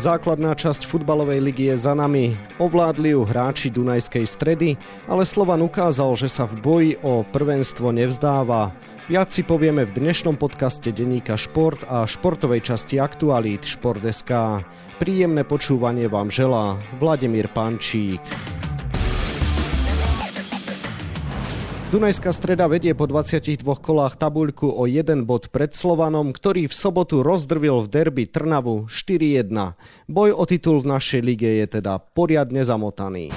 Základná časť futbalovej ligy je za nami. Ovládli ju hráči Dunajskej stredy, ale Slovan ukázal, že sa v boji o prvenstvo nevzdáva. Viac si povieme v dnešnom podcaste denníka Šport a športovej časti Aktualít Šport.sk. Príjemné počúvanie vám želá Vladimír Pančík. Dunajská streda vedie po 22 kolách tabuľku o jeden bod pred Slovanom, ktorý v sobotu rozdrvil v derby Trnavu 4-1. Boj o titul v našej lige je teda poriadne zamotaný.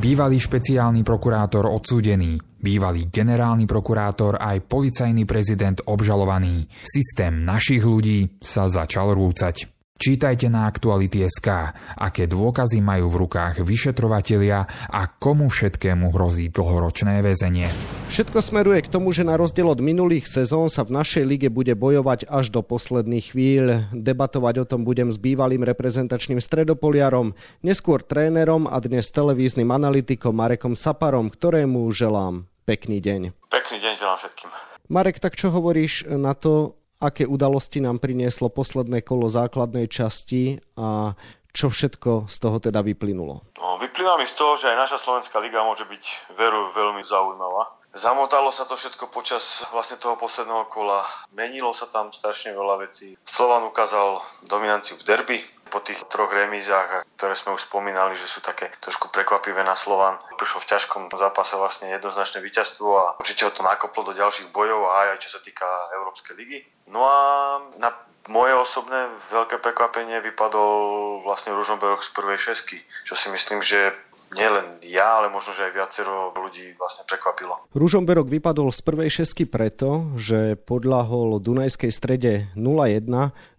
Bývalý špeciálny prokurátor odsúdený, bývalý generálny prokurátor aj policajný prezident obžalovaný. Systém našich ľudí sa začal rúcať. Čítajte na Aktuality.sk, aké dôkazy majú v rukách vyšetrovatelia a komu všetkému hrozí dlhoročné väzenie. Všetko smeruje k tomu, že na rozdiel od minulých sezón sa v našej lige bude bojovať až do posledných chvíľ. Debatovať o tom budem s bývalým reprezentačným stredopoliarom, neskôr trénerom a dnes televíznym analytikom Marekom Saparom, ktorému želám pekný deň. Pekný deň želám všetkým. Marek, tak čo hovoríš na to, aké udalosti nám prinieslo posledné kolo základnej časti a čo všetko z toho teda vyplynulo? No, vyplýva mi z toho, že aj naša Slovenská liga môže byť veru veľmi zaujímavá. Zamotalo sa to všetko počas vlastne toho posledného kola. Menilo sa tam strašne veľa vecí. Slovan ukázal dominanciu v derby po tých troch remízach, ktoré sme už spomínali, že sú také trošku prekvapivé na Slovan. Prišlo v ťažkom zápase vlastne jednoznačné víťazstvo a určite ho to nakoplo do ďalších bojov a aj čo sa týka Európskej ligy. No a na moje osobné veľké prekvapenie vypadol vlastne Ružomberok z prvej šesky, čo si myslím, že nielen ja, ale možno, že aj viacero ľudí vlastne prekvapilo. Ružomberok vypadol z prvej šesky preto, že podľahol Dunajskej strede 0-1,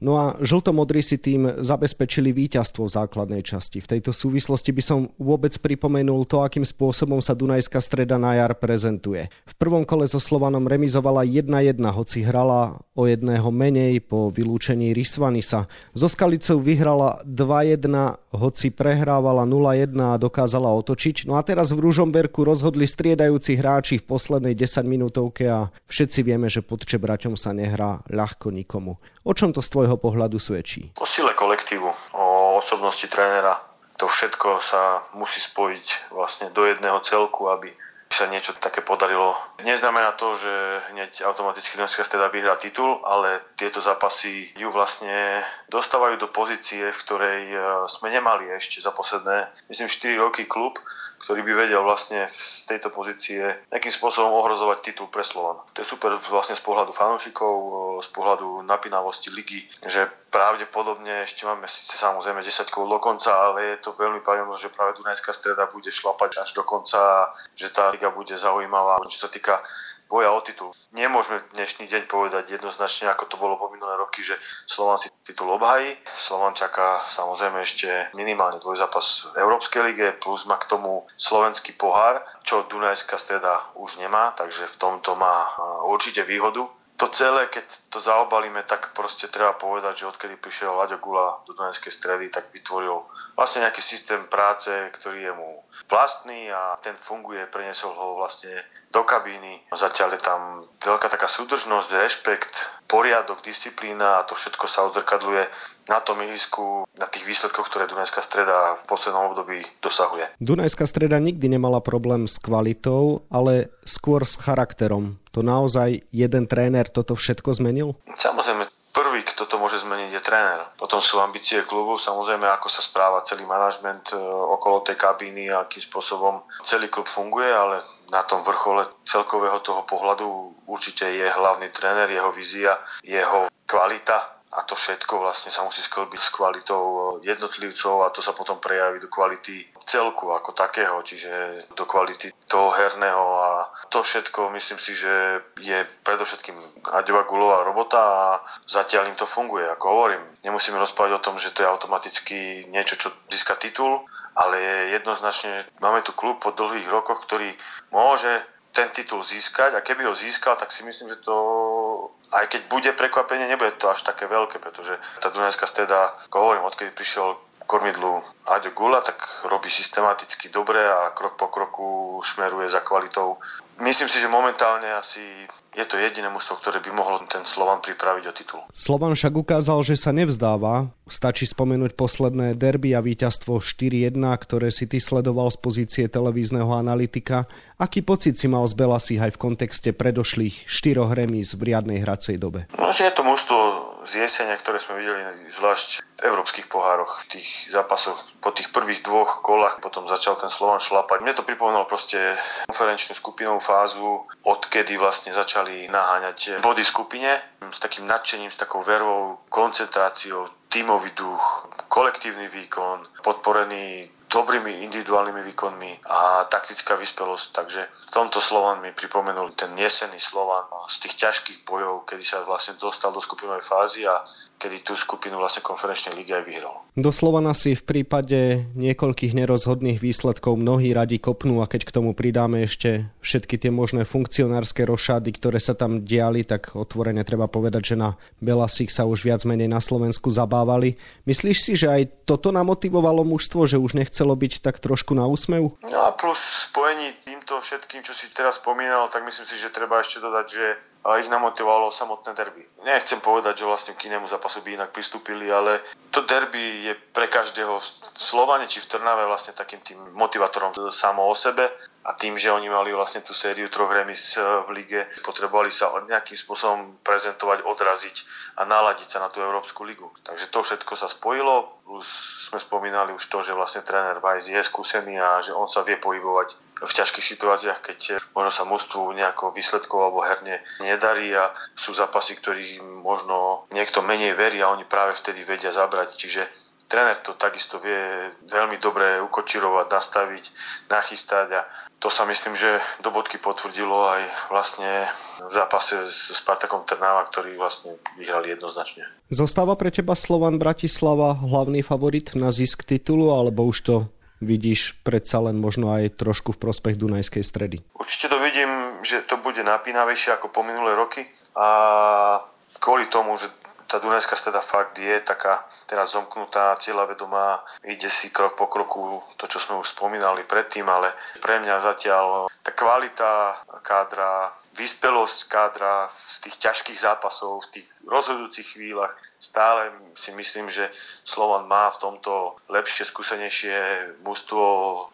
no a žltomodrí si tým zabezpečili víťazstvo v základnej časti. V tejto súvislosti by som vôbec pripomenul to, akým spôsobom sa Dunajská streda na jar prezentuje. V prvom kole so Slovanom remizovala 1-1, hoci hrala o jedného menej po vylúčení Rysvanisa. So Skalicou vyhrala 2-1, hoci prehrávala 0-1 a dokázala dokázala otočiť. No a teraz v Ružomberku rozhodli striedajúci hráči v poslednej 10 minútovke a všetci vieme, že pod Čebraťom sa nehrá ľahko nikomu. O čom to z tvojho pohľadu svedčí? O sile kolektívu, o osobnosti trénera. To všetko sa musí spojiť vlastne do jedného celku, aby sa niečo také podarilo. Neznamená to, že hneď automaticky Dunajská streda vyhrá titul, ale tieto zápasy ju vlastne dostávajú do pozície, v ktorej e, sme nemali ešte za posledné, myslím, 4 roky klub, ktorý by vedel vlastne z tejto pozície nejakým spôsobom ohrozovať titul pre Slovan. To je super vlastne z pohľadu fanúšikov, e, z pohľadu napínavosti ligy, že pravdepodobne ešte máme síce samozrejme 10 kôl do konca, ale je to veľmi pravdepodobné, že práve Dunajská streda bude šlapať až do konca, že tá liga bude zaujímavá. Čo sa týka boja o titul. Nemôžeme dnešný deň povedať jednoznačne, ako to bolo po minulé roky, že Slovan si titul obhají. Slovan čaká samozrejme ešte minimálne dvojzápas v Európskej lige, plus má k tomu slovenský pohár, čo Dunajská streda už nemá, takže v tomto má určite výhodu to celé, keď to zaobalíme, tak proste treba povedať, že odkedy prišiel Laďo Gula do Dunajskej stredy, tak vytvoril vlastne nejaký systém práce, ktorý je mu vlastný a ten funguje, preniesol ho vlastne do kabíny. Zatiaľ je tam veľká taká súdržnosť, rešpekt, poriadok, disciplína a to všetko sa odzrkadluje na tom ihrisku, na tých výsledkoch, ktoré Dunajská streda v poslednom období dosahuje. Dunajská streda nikdy nemala problém s kvalitou, ale skôr s charakterom. To naozaj jeden tréner toto všetko zmenil? Samozrejme, prvý, kto to môže zmeniť, je tréner. Potom sú ambície klubu, samozrejme, ako sa správa celý manažment e, okolo tej kabíny a akým spôsobom celý klub funguje, ale na tom vrchole celkového toho pohľadu určite je hlavný tréner, jeho vízia, jeho kvalita a to všetko vlastne sa musí sklbiť s kvalitou jednotlivcov a to sa potom prejaví do kvality celku ako takého, čiže do kvality toho herného a to všetko myslím si, že je predovšetkým Aďova Gulová robota a zatiaľ im to funguje. Ako hovorím, nemusíme rozprávať o tom, že to je automaticky niečo, čo získa titul, ale je jednoznačne, máme tu klub po dlhých rokoch, ktorý môže ten titul získať a keby ho získal, tak si myslím, že to aj keď bude prekvapenie, nebude to až také veľké, pretože tá Dunajská streda, ako hovorím, odkedy prišiel kormidlu Aďo Gula, tak robí systematicky dobre a krok po kroku smeruje za kvalitou. Myslím si, že momentálne asi je to jediné mužstvo, ktoré by mohlo ten Slovan pripraviť o titul. Slovan však ukázal, že sa nevzdáva. Stačí spomenúť posledné derby a víťazstvo 4-1, ktoré si ty sledoval z pozície televízneho analytika. Aký pocit si mal z Belasí aj v kontexte predošlých štyroch remíz v riadnej hracej dobe? No, že je to mužstvo z jesenia, ktoré sme videli zvlášť v európskych pohároch, v tých zápasoch po tých prvých dvoch kolách, potom začal ten Slovan šlapať. Mne to pripomínalo proste konferenčnú skupinovú fázu, odkedy vlastne začali naháňať body skupine s takým nadšením, s takou vervou, koncentráciou, tímový duch, kolektívny výkon, podporený dobrými individuálnymi výkonmi a taktická vyspelosť. Takže v tomto Slovan mi pripomenul ten jesenný Slovan z tých ťažkých bojov, kedy sa vlastne dostal do skupinovej fázy a kedy tú skupinu vlastne konferenčnej ligy aj vyhral. Do Slovana si v prípade niekoľkých nerozhodných výsledkov mnohí radi kopnú a keď k tomu pridáme ešte všetky tie možné funkcionárske rošády, ktoré sa tam diali, tak otvorene treba povedať, že na Belasích sa už viac menej na Slovensku zabávali. Myslíš si, že aj toto namotivovalo mužstvo, že už nechcelo byť tak trošku na úsmev? No a plus spojení týmto všetkým, čo si teraz spomínal, tak myslím si, že treba ešte dodať, že ich namotivovalo samotné derby. Nechcem povedať, že vlastne k inému zápasu by inak pristúpili, ale to derby je pre každého Slovane či v Trnave vlastne takým tým motivátorom samo o sebe a tým, že oni mali vlastne tú sériu troch remis eh, v lige, potrebovali sa nejakým spôsobom prezentovať, odraziť a naladiť sa na tú Európsku ligu. Takže to všetko sa spojilo, plus sme spomínali už to, že vlastne tréner Weiss je skúsený a že on sa vie pohybovať v ťažkých situáciách, keď možno sa mústvu nejako výsledkov alebo herne nedarí a sú zápasy, ktorých možno niekto menej verí a oni práve vtedy vedia zabrať. Čiže tréner to takisto vie veľmi dobre ukočirovať, nastaviť, nachystať a to sa myslím, že do bodky potvrdilo aj vlastne v zápase s Spartakom Trnava, ktorý vlastne vyhrali jednoznačne. Zostáva pre teba Slovan Bratislava hlavný favorit na zisk titulu, alebo už to vidíš predsa len možno aj trošku v prospech Dunajskej stredy? Určite to vidím, že to bude napínavejšie ako po minulé roky a kvôli tomu, že tá Dunajská streda fakt je taká teraz zomknutá, vedomá, ide si krok po kroku to, čo sme už spomínali predtým, ale pre mňa zatiaľ tá kvalita kádra, vyspelosť kádra z tých ťažkých zápasov, v tých rozhodujúcich chvíľach, stále si myslím, že Slovan má v tomto lepšie, skúsenejšie mústvo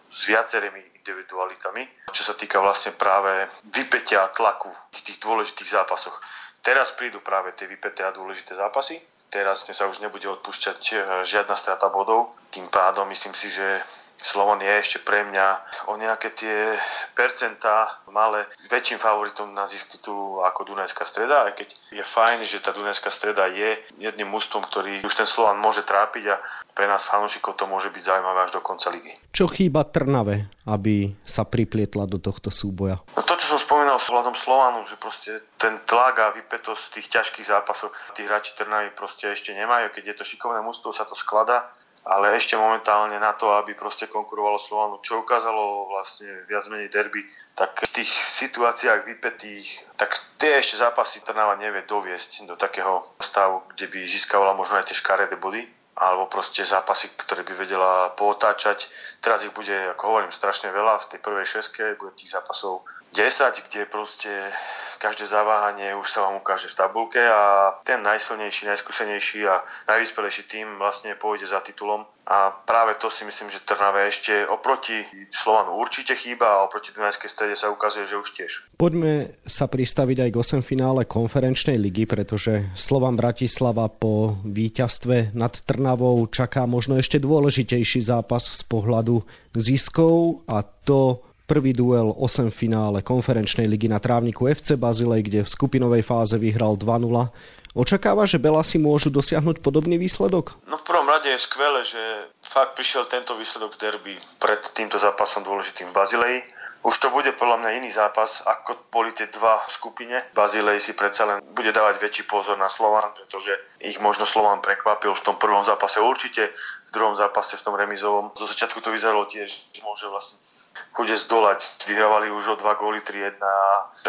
s viacerými individualitami, čo sa týka vlastne práve vypetia tlaku v tých dôležitých zápasoch. Teraz prídu práve tie vypeté a dôležité zápasy. Teraz sa už nebude odpúšťať eh, žiadna strata bodov. Tým pádom myslím si, že Slovan je ešte pre mňa o nejaké tie percentá malé väčším favoritom na zisk titulu ako Dunajská streda, aj keď je fajn, že tá Dunajská streda je jedným mústvom, ktorý už ten Slovan môže trápiť a pre nás fanúšikov to môže byť zaujímavé až do konca ligy. Čo chýba Trnave, aby sa priplietla do tohto súboja? No to, čo som spomínal s hľadom Slovanu, že proste ten tlak a vypetosť tých ťažkých zápasov, tí hráči Trnavy proste ešte nemajú. Keď je to šikovné mústvo, sa to skladá ale ešte momentálne na to, aby proste konkurovalo Slovanu, čo ukázalo vlastne viac menej derby, tak v tých situáciách vypetých, tak tie ešte zápasy Trnava nevie doviesť do takého stavu, kde by získavala možno aj tie škaredé body alebo proste zápasy, ktoré by vedela pootáčať. Teraz ich bude, ako hovorím, strašne veľa v tej prvej šeske, bude tých zápasov 10, kde proste každé zaváhanie už sa vám ukáže v tabulke a ten najsilnejší, najskúsenejší a najvyspelejší tým vlastne pôjde za titulom. A práve to si myslím, že Trnave ešte oproti Slovanu určite chýba a oproti Dunajskej strede sa ukazuje, že už tiež. Poďme sa pristaviť aj k 8 finále konferenčnej ligy, pretože Slovan Bratislava po víťazstve nad Trnavou čaká možno ešte dôležitejší zápas z pohľadu ziskov a to prvý duel 8 finále konferenčnej ligy na trávniku FC Bazilej, kde v skupinovej fáze vyhral 2-0. Očakáva, že Belasi môžu dosiahnuť podobný výsledok? No v prvom rade je skvelé, že fakt prišiel tento výsledok z derby pred týmto zápasom dôležitým v Bazileji. Už to bude podľa mňa iný zápas, ako boli tie dva v skupine. Bazilej si predsa len bude dávať väčší pozor na Slovan, pretože ich možno Slovan prekvapil v tom prvom zápase určite, v druhom zápase v tom remizovom. Zo začiatku to vyzeralo tiež, že môže vlastne chude zdolať. Vyhrávali už o dva góly 3-1 a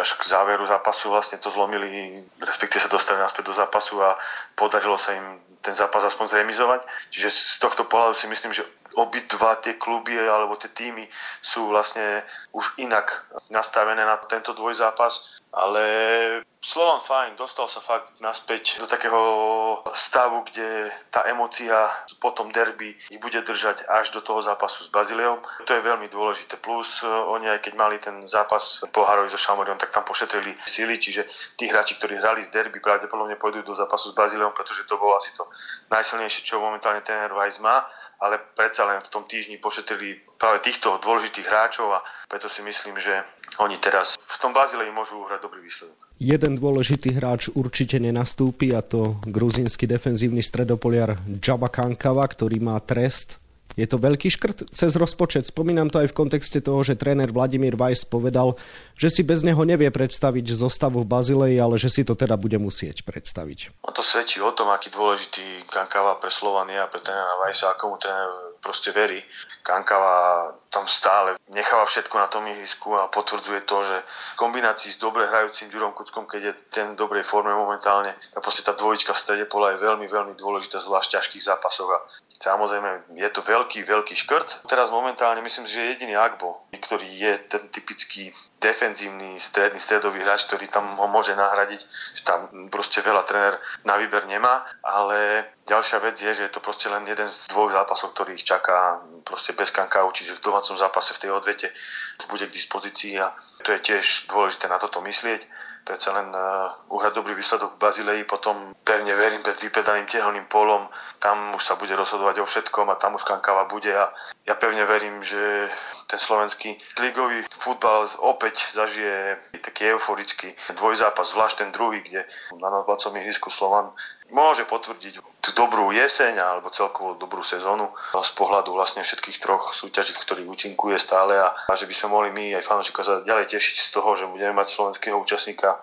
až k záveru zápasu vlastne to zlomili, respektíve sa dostali naspäť do zápasu a podarilo sa im ten zápas aspoň zremizovať. Čiže z tohto pohľadu si myslím, že obidva tie kluby alebo tie týmy sú vlastne už inak nastavené na tento dvojzápas, ale Slovan fajn, dostal sa fakt naspäť do takého stavu, kde tá emocia po tom derby ich bude držať až do toho zápasu s Bazileom. To je veľmi dôležité. Plus eh, oni aj keď mali ten zápas pohárový so Šamoriom, tak tam pošetrili sily, čiže tí hráči, ktorí hrali z derby, pravdepodobne pôjdu do zápasu s Bazileom, pretože to bolo asi to najsilnejšie, čo momentálne ten Weiss má ale predsa len v tom týždni pošetrili práve týchto dôležitých hráčov a preto si myslím, že oni teraz v tom Bazilei môžu hrať dobrý výsledok. Jeden dôležitý hráč určite nenastúpi a to gruzínsky defenzívny stredopoliar Jaba Kankava, ktorý má trest je to veľký škrt cez rozpočet. Spomínam to aj v kontexte toho, že tréner Vladimír Weiss povedal, že si bez neho nevie predstaviť zostavu v Bazileji, ale že si to teda bude musieť predstaviť. A to svedčí o tom, aký dôležitý Kankava pre Slovania a pre trénera Weissa, ako mu tréner proste verí. Kankava tam stále necháva všetko na tom ihrisku a potvrdzuje to, že v kombinácii s dobre hrajúcim Ďurom Kuckom, keď je ten v dobrej forme momentálne, tak proste tá dvojička v strede pola je veľmi, veľmi dôležitá, zvlášť v ťažkých zápasoch a samozrejme je to veľký, veľký škrt. Teraz momentálne myslím, že jediný Agbo, ktorý je ten typický defenzívny stredný stredový hráč, ktorý tam ho môže nahradiť, že tam proste veľa tréner na výber nemá, ale ďalšia vec je, že je to proste len jeden z dvoch zápasov, ktorých čaká proste bez kankau, čiže v domácom zápase v tej odvete bude k dispozícii a to je tiež dôležité na toto myslieť. Predsa len uh, uhrať dobrý výsledok v Bazileji, potom pevne verím pred vypedaným tehelným polom, tam už sa bude rozhodovať o všetkom a tam už kankava bude a ja pevne verím, že ten slovenský ligový futbal opäť zažije taký euforický dvojzápas, zvlášť ten druhý, kde na nadbacom ihrisku Slovan môže potvrdiť tú dobrú jeseň alebo celkovo dobrú sezónu z pohľadu vlastne všetkých troch súťaží, v ktorých účinkuje stále a, a že by sme mohli my aj fanúšikov sa ďalej tešiť z toho, že budeme mať slovenského účastníka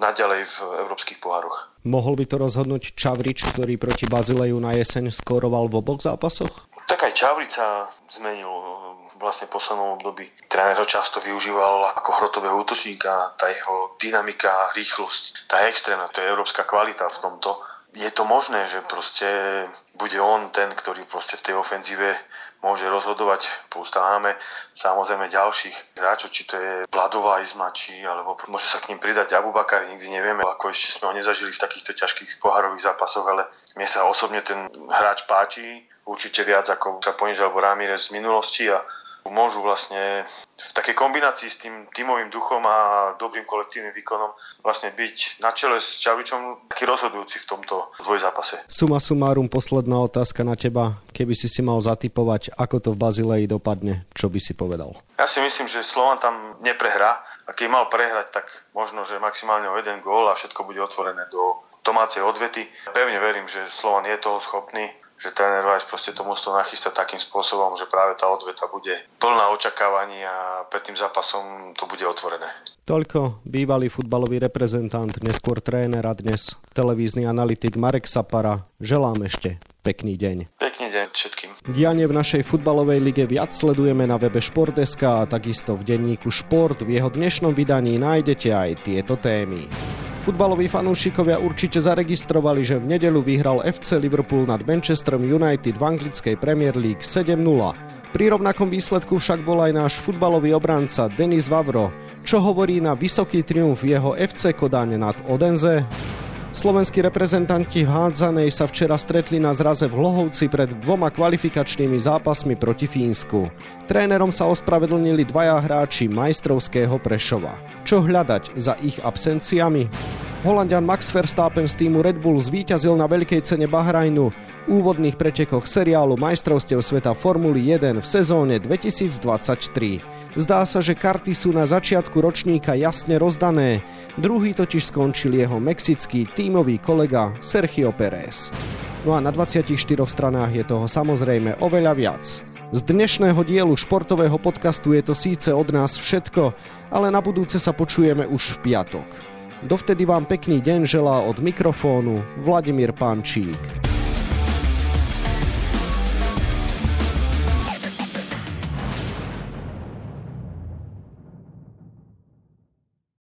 naďalej v európskych pohároch. Mohol by to rozhodnúť Čavrič, ktorý proti Bazileju na jeseň skóroval v oboch zápasoch? Tak aj Čavrič sa zmenil vlastne v poslednom období. Tréner ho často využíval ako hrotového útočníka, tá jeho dynamika, rýchlosť, tá je extrémna, to je európska kvalita v tomto je to možné, že proste bude on ten, ktorý proste v tej ofenzíve môže rozhodovať. Máme samozrejme ďalších hráčov, či to je Vladová Izma, či alebo môže sa k ním pridať Abubakar, nikdy nevieme, ako ešte sme ho nezažili v takýchto ťažkých pohárových zápasoch, ale mne sa osobne ten hráč páči, určite viac ako sa Poniž alebo Ramirez z minulosti a môžu vlastne v takej kombinácii s tým tímovým duchom a dobrým kolektívnym výkonom vlastne byť na čele s Čavičom taký rozhodujúci v tomto dvojzápase. Suma sumárum, posledná otázka na teba. Keby si si mal zatipovať, ako to v Bazileji dopadne, čo by si povedal? Ja si myslím, že Slovan tam neprehrá a keď mal prehrať, tak možno, že maximálne o jeden gól a všetko bude otvorené do domácej odvety. Pevne verím, že Slovan je toho schopný, že tréner Weiss proste to mústvo nachystá takým spôsobom, že práve tá odveta bude plná očakávaní a pred tým zápasom to bude otvorené. Toľko bývalý futbalový reprezentant, neskôr tréner a dnes televízny analytik Marek Sapara. Želám ešte pekný deň. Pekný deň všetkým. Dianie v našej futbalovej lige viac sledujeme na webe Šport.sk a takisto v denníku Šport. V jeho dnešnom vydaní nájdete aj tieto témy. Futbaloví fanúšikovia určite zaregistrovali, že v nedelu vyhral FC Liverpool nad Manchesterom United v anglickej Premier League 7-0. Pri rovnakom výsledku však bol aj náš futbalový obranca Denis Vavro, čo hovorí na vysoký triumf jeho FC Kodáne nad Odenze. Slovenskí reprezentanti v hádzanej sa včera stretli na zraze v Hlohovci pred dvoma kvalifikačnými zápasmi proti Fínsku. Trénerom sa ospravedlnili dvaja hráči majstrovského Prešova. Čo hľadať za ich absenciami? Holandian Max Verstappen z týmu Red Bull zvíťazil na veľkej cene Bahrajnu úvodných pretekoch seriálu majstrovstiev sveta Formuly 1 v sezóne 2023. Zdá sa, že karty sú na začiatku ročníka jasne rozdané, druhý totiž skončil jeho mexický tímový kolega Sergio Pérez. No a na 24 stranách je toho samozrejme oveľa viac. Z dnešného dielu športového podcastu je to síce od nás všetko, ale na budúce sa počujeme už v piatok. Dovtedy vám pekný deň želá od mikrofónu Vladimír Pančík.